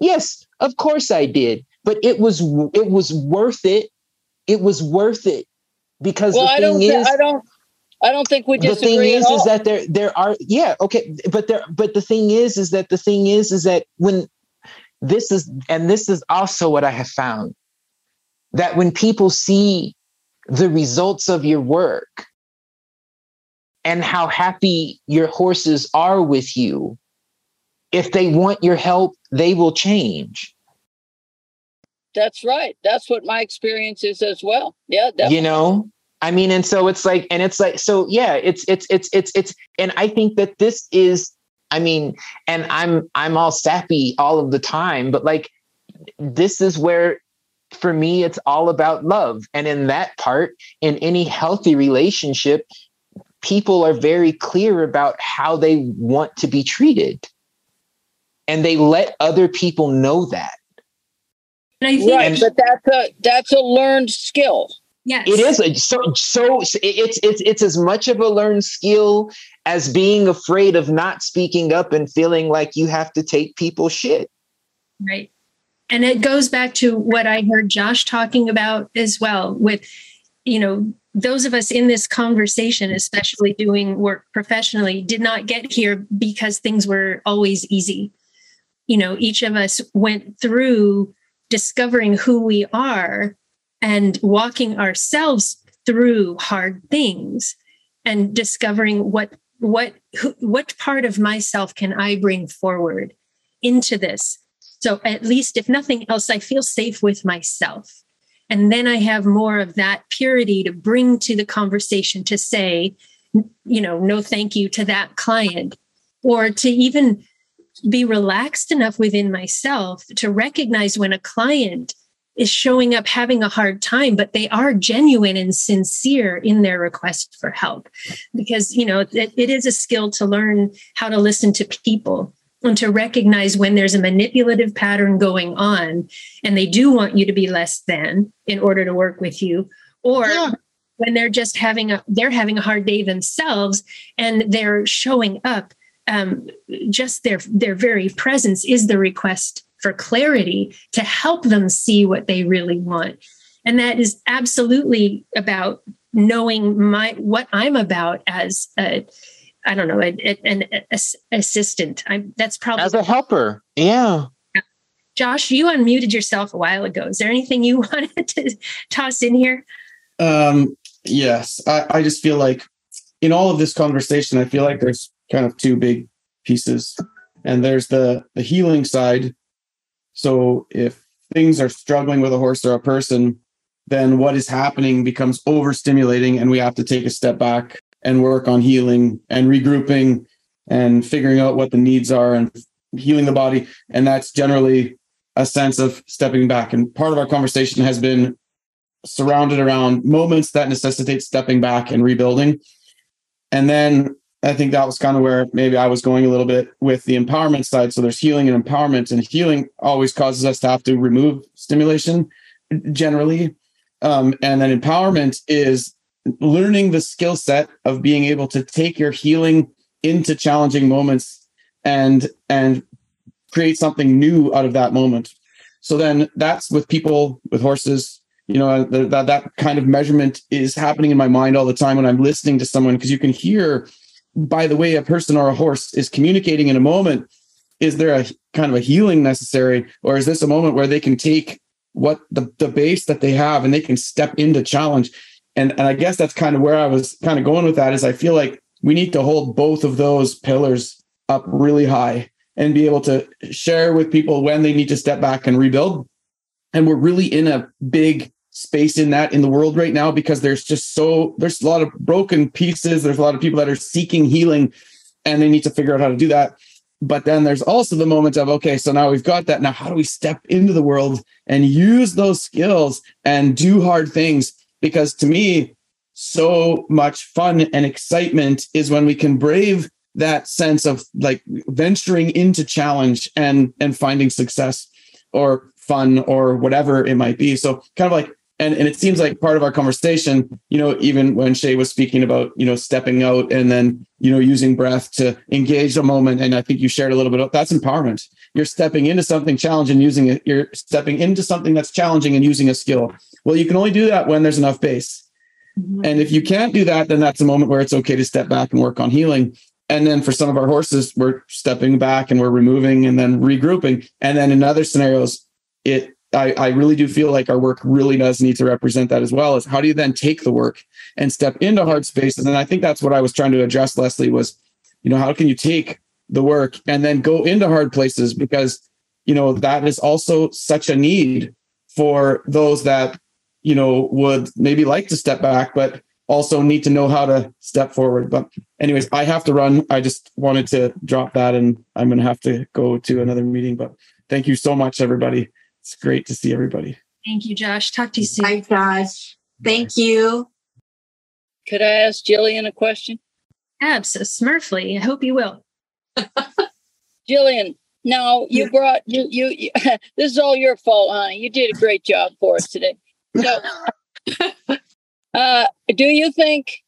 C: Yes, of course I did but it was it was worth it. It was worth it because well, the thing is,
D: I don't. I don't think we just
C: The thing is, is that there there are yeah okay, but there but the thing is, is that the thing is, is that when this is and this is also what I have found that when people see the results of your work and how happy your horses are with you, if they want your help, they will change
D: that's right. That's what my experience is as well. Yeah, definitely.
C: you know. I mean, and so it's like, and it's like, so yeah, it's it's it's it's it's, and I think that this is, I mean, and I'm I'm all sappy all of the time, but like, this is where for me it's all about love and in that part in any healthy relationship people are very clear about how they want to be treated and they let other people know that I
D: think, right, but that's a that's a learned skill.
A: Yes,
C: it is. A, so so it's it's it's as much of a learned skill as being afraid of not speaking up and feeling like you have to take people shit.
A: Right, and it goes back to what I heard Josh talking about as well. With you know those of us in this conversation, especially doing work professionally, did not get here because things were always easy. You know, each of us went through discovering who we are and walking ourselves through hard things and discovering what what who, what part of myself can I bring forward into this? So at least if nothing else I feel safe with myself. And then I have more of that purity to bring to the conversation to say you know no thank you to that client or to even be relaxed enough within myself to recognize when a client is showing up having a hard time but they are genuine and sincere in their request for help because you know it, it is a skill to learn how to listen to people and to recognize when there's a manipulative pattern going on and they do want you to be less than in order to work with you or yeah. when they're just having a they're having a hard day themselves and they're showing up um, just their their very presence is the request for clarity to help them see what they really want and that is absolutely about knowing my what I'm about as a I don't know an, an, an assistant. I'm that's probably
C: as a helper. Yeah.
A: Josh, you unmuted yourself a while ago. Is there anything you wanted to toss in here?
E: Um, yes, I, I just feel like in all of this conversation, I feel like there's kind of two big pieces, and there's the the healing side. So if things are struggling with a horse or a person, then what is happening becomes overstimulating, and we have to take a step back and work on healing and regrouping and figuring out what the needs are and healing the body. And that's generally a sense of stepping back. And part of our conversation has been surrounded around moments that necessitate stepping back and rebuilding. And then I think that was kind of where maybe I was going a little bit with the empowerment side. So there's healing and empowerment, and healing always causes us to have to remove stimulation generally. Um, and then empowerment is learning the skill set of being able to take your healing into challenging moments and and create something new out of that moment. So then that's with people, with horses, you know, that, that kind of measurement is happening in my mind all the time when I'm listening to someone, because you can hear by the way a person or a horse is communicating in a moment. Is there a kind of a healing necessary, or is this a moment where they can take what the, the base that they have and they can step into challenge? And, and I guess that's kind of where I was kind of going with that is I feel like we need to hold both of those pillars up really high and be able to share with people when they need to step back and rebuild. And we're really in a big space in that in the world right now because there's just so there's a lot of broken pieces. There's a lot of people that are seeking healing and they need to figure out how to do that. But then there's also the moment of, okay, so now we've got that. Now, how do we step into the world and use those skills and do hard things? Because to me, so much fun and excitement is when we can brave that sense of like venturing into challenge and and finding success or fun or whatever it might be so kind of like and and it seems like part of our conversation you know even when shay was speaking about you know stepping out and then you know using breath to engage a moment and i think you shared a little bit of that's empowerment. You're stepping into something challenging using it you're stepping into something that's challenging and using a skill. Well you can only do that when there's enough base. Mm-hmm. and if you can't do that then that's a moment where it's okay to step back and work on healing. And then for some of our horses we're stepping back and we're removing and then regrouping. And then in other scenarios it I, I really do feel like our work really does need to represent that as well is how do you then take the work and step into hard spaces and i think that's what i was trying to address leslie was you know how can you take the work and then go into hard places because you know that is also such a need for those that you know would maybe like to step back but also need to know how to step forward. But anyways, I have to run. I just wanted to drop that and I'm going to have to go to another meeting, but thank you so much, everybody. It's great to see everybody.
A: Thank you, Josh. Talk to you soon.
B: Hi, Josh. Thank you.
D: Could I ask Jillian a question?
A: Absolutely. Smurfly i hope you will.
D: Jillian, now you brought you, you, you this is all your fault, honey. You did a great job for us today. So Uh, do you think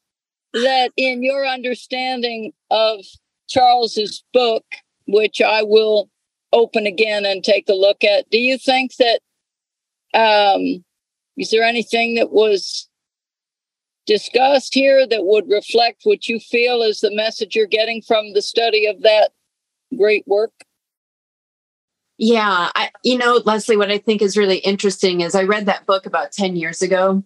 D: that in your understanding of Charles's book, which I will open again and take a look at, do you think that um, is there anything that was discussed here that would reflect what you feel is the message you're getting from the study of that great work?
B: Yeah, I, you know, Leslie, what I think is really interesting is I read that book about 10 years ago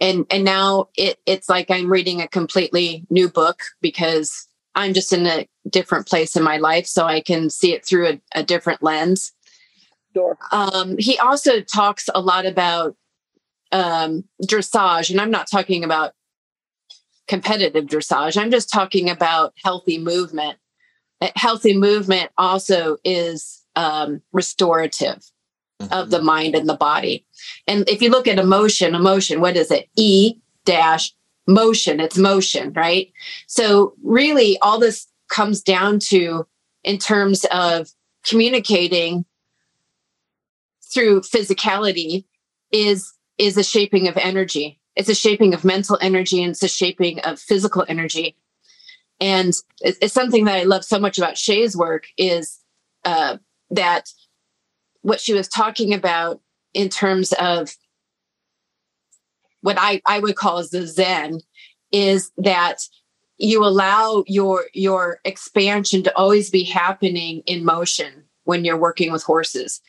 B: and and now it it's like i'm reading a completely new book because i'm just in a different place in my life so i can see it through a, a different lens
D: sure.
B: um, he also talks a lot about um, dressage and i'm not talking about competitive dressage i'm just talking about healthy movement healthy movement also is um, restorative mm-hmm. of the mind and the body. And if you look at emotion, emotion, what is it? E dash motion, it's motion, right? So really all this comes down to in terms of communicating through physicality is is a shaping of energy. It's a shaping of mental energy and it's a shaping of physical energy. And it's, something that I love so much about Shay's work is uh, that what she was talking about in terms of what I, I would call the Zen is that you allow your your expansion to always be happening in motion when you're working with horses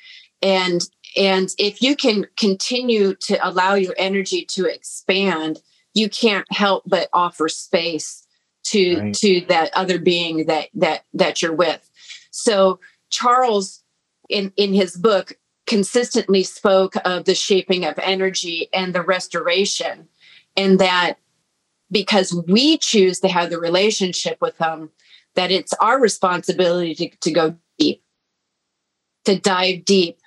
B: and and if you can continue to allow your energy to expand you can't help but offer space to right. to that other being that that that you're with so charles in in his book consistently spoke of the shaping of energy and the restoration and that because we choose to have the relationship with them that it's our responsibility to, to go deep to dive deep.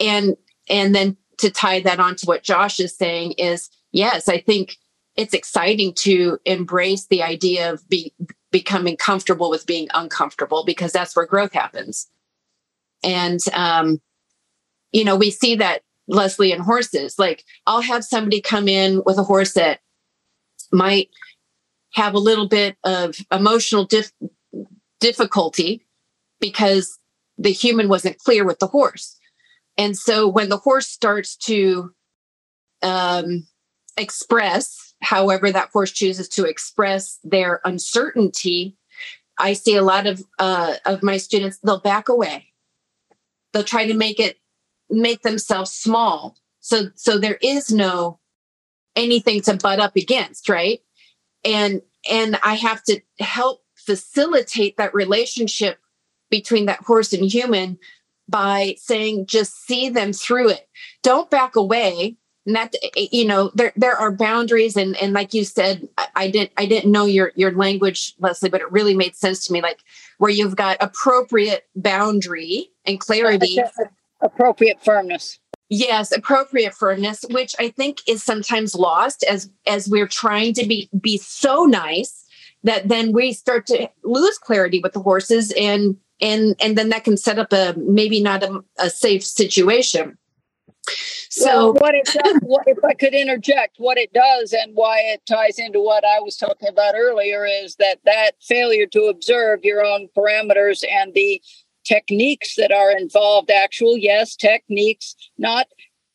B: And and then to tie that on to what josh is saying is yes i think it's exciting to embrace the idea of be, becoming comfortable with being uncomfortable because that's where growth happens. And um you know we see that leslie and horses like i'll have somebody come in with a horse that might have a little bit of emotional dif- difficulty because the human wasn't clear with the horse. And so when the horse starts to um, express, however that horse chooses to express their uncertainty, I see a lot of uh, of my students they'll back away. They'll try to make it make themselves small. So so there is no anything to butt up against, right? And and I have to help facilitate that relationship between that horse and human by saying just see them through it. Don't back away. And that eh, you know there there are boundaries and and like you said I, I didn't I didn't know your your language Leslie but it really made sense to me like where you've got appropriate boundary and clarity
D: appropriate firmness.
B: Yes appropriate firmness which i think is sometimes lost as as we're trying to be be so nice that then we start to lose clarity with the horses and and and then that can set up a maybe not a, a safe situation.
D: So well, what it does, what, if I could interject, what it does and why it ties into what I was talking about earlier is that that failure to observe your own parameters and the techniques that are involved actual yes techniques not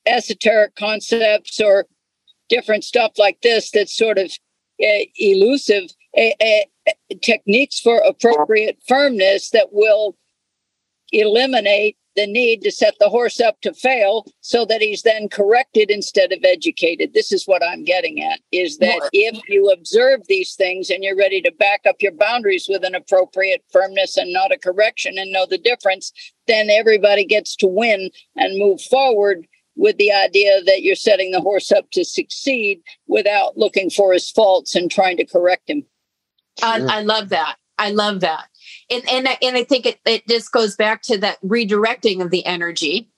D: esoteric concepts or different stuff like this that's sort of uh, elusive uh, techniques for appropriate firmness that will eliminate the need to set the horse up to fail so that he's then corrected instead of educated. This is what I'm getting at is that if you observe these things and you're ready to back up your boundaries with an appropriate firmness and not a correction and know the difference, then everybody gets to win and move forward with the idea that you're setting the horse up to succeed without looking for his faults and trying to correct him.
B: I, I love that. I love that and and I, and I think it, it just goes back to that redirecting of the energy.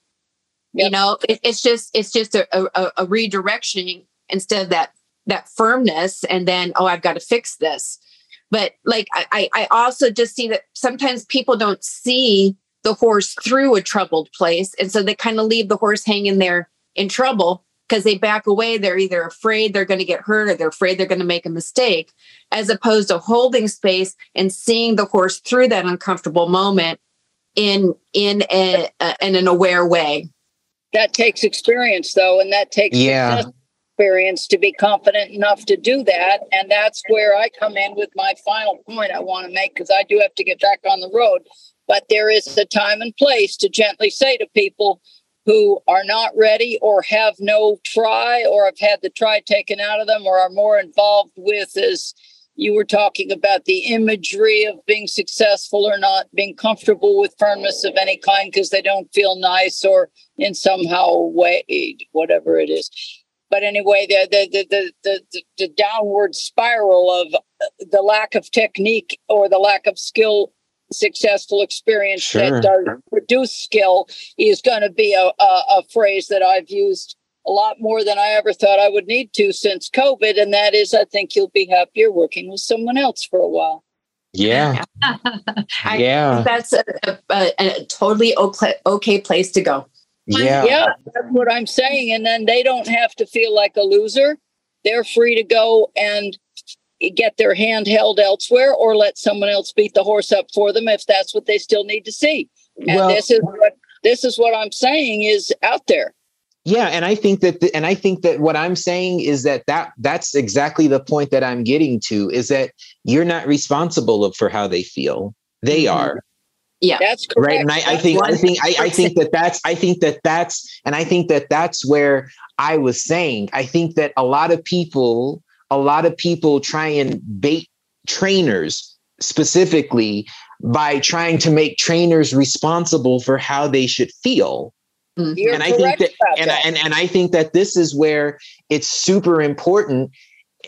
B: Yep. You know, it, it's just it's just a, a, a redirecting instead of that that firmness, and then oh, I've got to fix this. But like I I also just see that sometimes people don't see the horse through a troubled place, and so they kind of leave the horse hanging there in trouble because they back away. They're either afraid they're going to get hurt or they're afraid they're going to make a mistake, as opposed to holding space and seeing the horse through that uncomfortable moment in in a, a in an aware way.
D: That takes experience, though, and that takes
C: yeah.
D: experience to be confident enough to do that. And that's where I come in with my final point I want to make because I do have to get back on the road. But there is a time and place to gently say to people, who are not ready or have no try or have had the try taken out of them or are more involved with as you were talking about the imagery of being successful or not being comfortable with firmness of any kind because they don't feel nice or in somehow way whatever it is. But anyway the the, the the the the downward spiral of uh, the lack of technique or the lack of skill successful experience sure. that does produce skill is going to be a, a, a phrase that I've used a lot more than I ever thought I would need to since COVID. And that is, I think you'll be happier working with someone else for a while.
C: Yeah.
B: yeah. That's a, a, a, totally okay, okay place to go.
C: Yeah.
D: Yeah. That's what I'm saying. And then they don't have to feel like a loser. They're free to go and get their hand held elsewhere or let someone else beat the horse up for them if that's what they still need to see. And well, this is what this is what I'm saying is out there.
C: yeah and i think that the, and i think that what i'm saying is that that that's exactly the point that i'm getting to is that you're not responsible for how they feel they
B: Mhm.
C: are
B: Yeah.
D: That's correct.
C: right and i, I think i think I, I think that that's i think that that's and i think that that's where i was saying i think that a lot of people a lot of people try and bait trainers specifically by trying to make trainers responsible for how they should feel
B: Mhm.
D: You're
C: and I think that and,
D: that.
C: and and I think that this is where it's super important.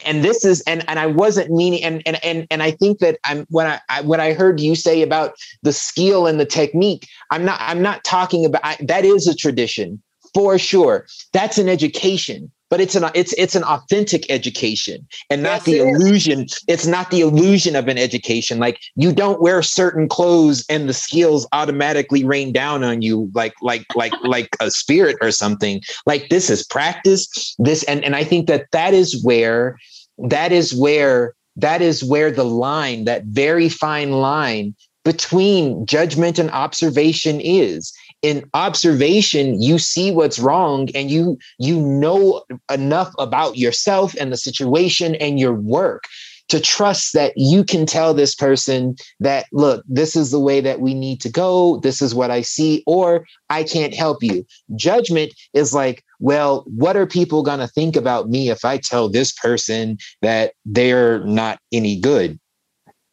C: And this is and and I wasn't meaning and and and and I think that I'm when I, I when I heard you say about the skill and the technique, I'm not I'm not talking about I, that is a tradition for sure. That's an education, but it's an it's it's an authentic education and not
D: Yes,
C: the
D: it is.
C: illusion. It's not the illusion of an education. Like you don't wear certain clothes and the skills automatically rain down on you like like like like a spirit or something. Like this is practice. This and and I think that that is where that is where that is where the line that very fine line between judgment and observation is in observation you see what's wrong and you you know enough about yourself and the situation and your work to trust that you can tell this person that look this is the way that we need to go. This is what i see or i can't help you. Judgment is like well what are people going to think about me if i tell this person that they're not any good?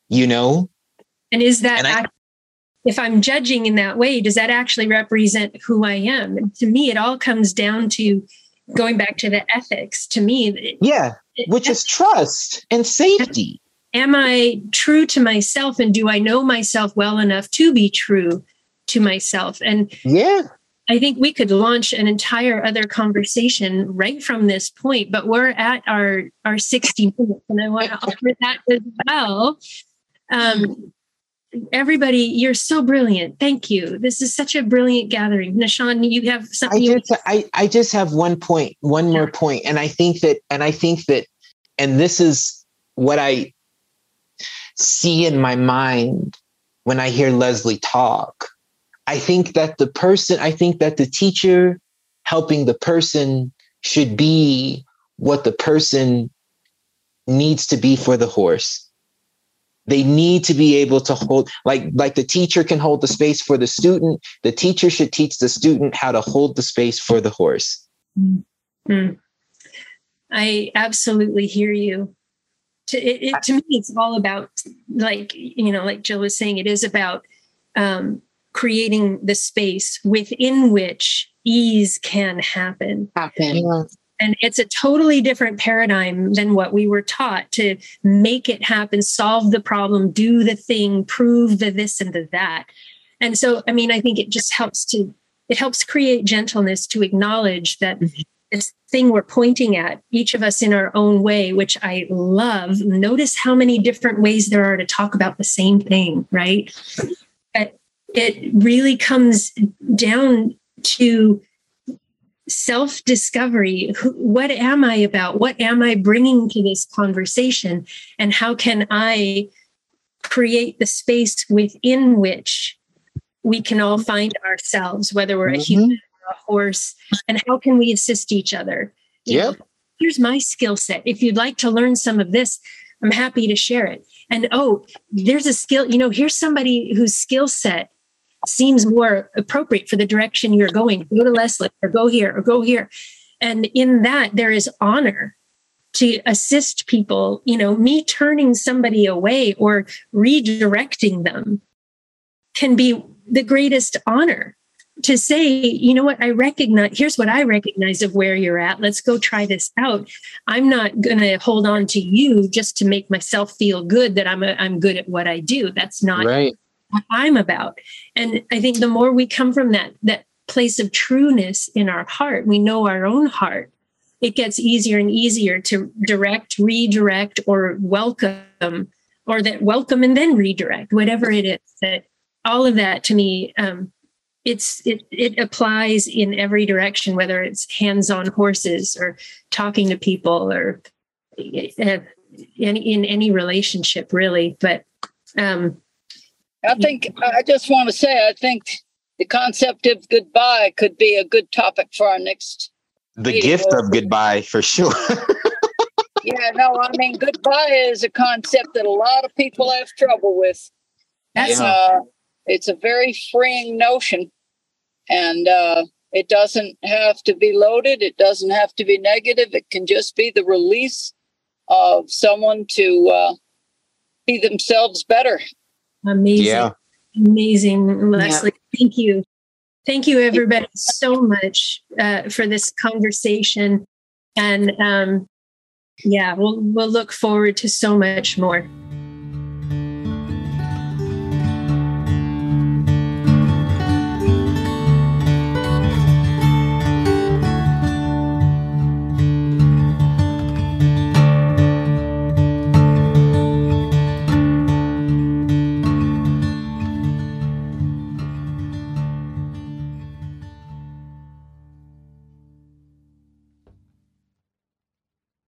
C: You know?
A: And is that
C: And I-
A: act- if I'm judging in that way, does that actually represent who I am? And to me, it all comes down to going back to the ethics. To me, it-
C: yeah which is trust and safety
A: am I true to myself and do I know myself well enough to be true to myself? And
C: yeah
A: I think we could launch an entire other conversation right from this point, but we're at our our 60 minutes, and I want to offer that as well. Um, everybody, you're so brilliant. Thank you. This is such a brilliant gathering. Nishan, you have
C: I
A: something. you-
C: just I, I just have one point, one more point, and I think that and I think that and this is what I see in my mind when I hear Leslie talk. I think that the person, I think that the teacher helping the person should be what the person needs to be for the horse. They need to be able to hold like like the teacher can hold the space for the student, the teacher should teach the student how to hold the space for the horse.
A: Hmm. I absolutely hear you. To, it, it, to me, it's all about, like, you know, like Jill was saying, it is about um, creating the space within which ease can happen.
B: Happen.
A: And it's a totally different paradigm than what we were taught to make it happen, solve the problem, do the thing, prove the this and the that. And so, I mean, I think it just helps to, it helps create gentleness to acknowledge that mm-hmm. this thing we're pointing at, each of us in our own way, which I love. Notice how many different ways there are to talk about the same thing, right? But it really comes down to self discovery. What am I about? What am I bringing to this conversation? And how can I create the space within which we can all find ourselves, whether we're a mm-hmm. human or a horse, and how can we assist each other?
C: Yep.
A: here's my skill set. If you'd like to learn some of this, I'm happy to share it. And oh, there's a skill, you know, here's somebody whose skill set seems more appropriate for the direction you're going. Go to Leslie or go here or go here. And in that, there is honor to assist people. You know, me turning somebody away or redirecting them can be the greatest honor to say, you know what, I recognize, here's what I recognize of where you're at. Let's go try this out. I'm not going to hold on to you just to make myself feel good that I'm, a, I'm good at what I do. That's not
C: Right.
A: I'm about. And I think the more we come from that, that place of trueness in our heart, we know our own heart, it gets easier and easier to direct, redirect, or welcome, or that welcome and then redirect, whatever it is. That all of that to me, um, it's it it applies in every direction, whether it's hands on horses or talking to people or uh, in, in any relationship, really. But um,
D: I think I just want to say I think the concept of goodbye could be a good topic for our next
C: the gift of goodbye for sure.
D: Yeah, no, I mean, goodbye is a concept that a lot of people have trouble with.
A: That's
C: Yeah.
D: Uh, it's a very freeing notion, and uh, it doesn't have to be loaded. It doesn't have to be negative. It can just be the release of someone to uh, be themselves better.
A: Amazing.
C: yeah.
A: Amazing, Leslie. Thank you. Thank you, everybody, so much uh, for this conversation. And um, yeah, we'll we'll look forward to so much more.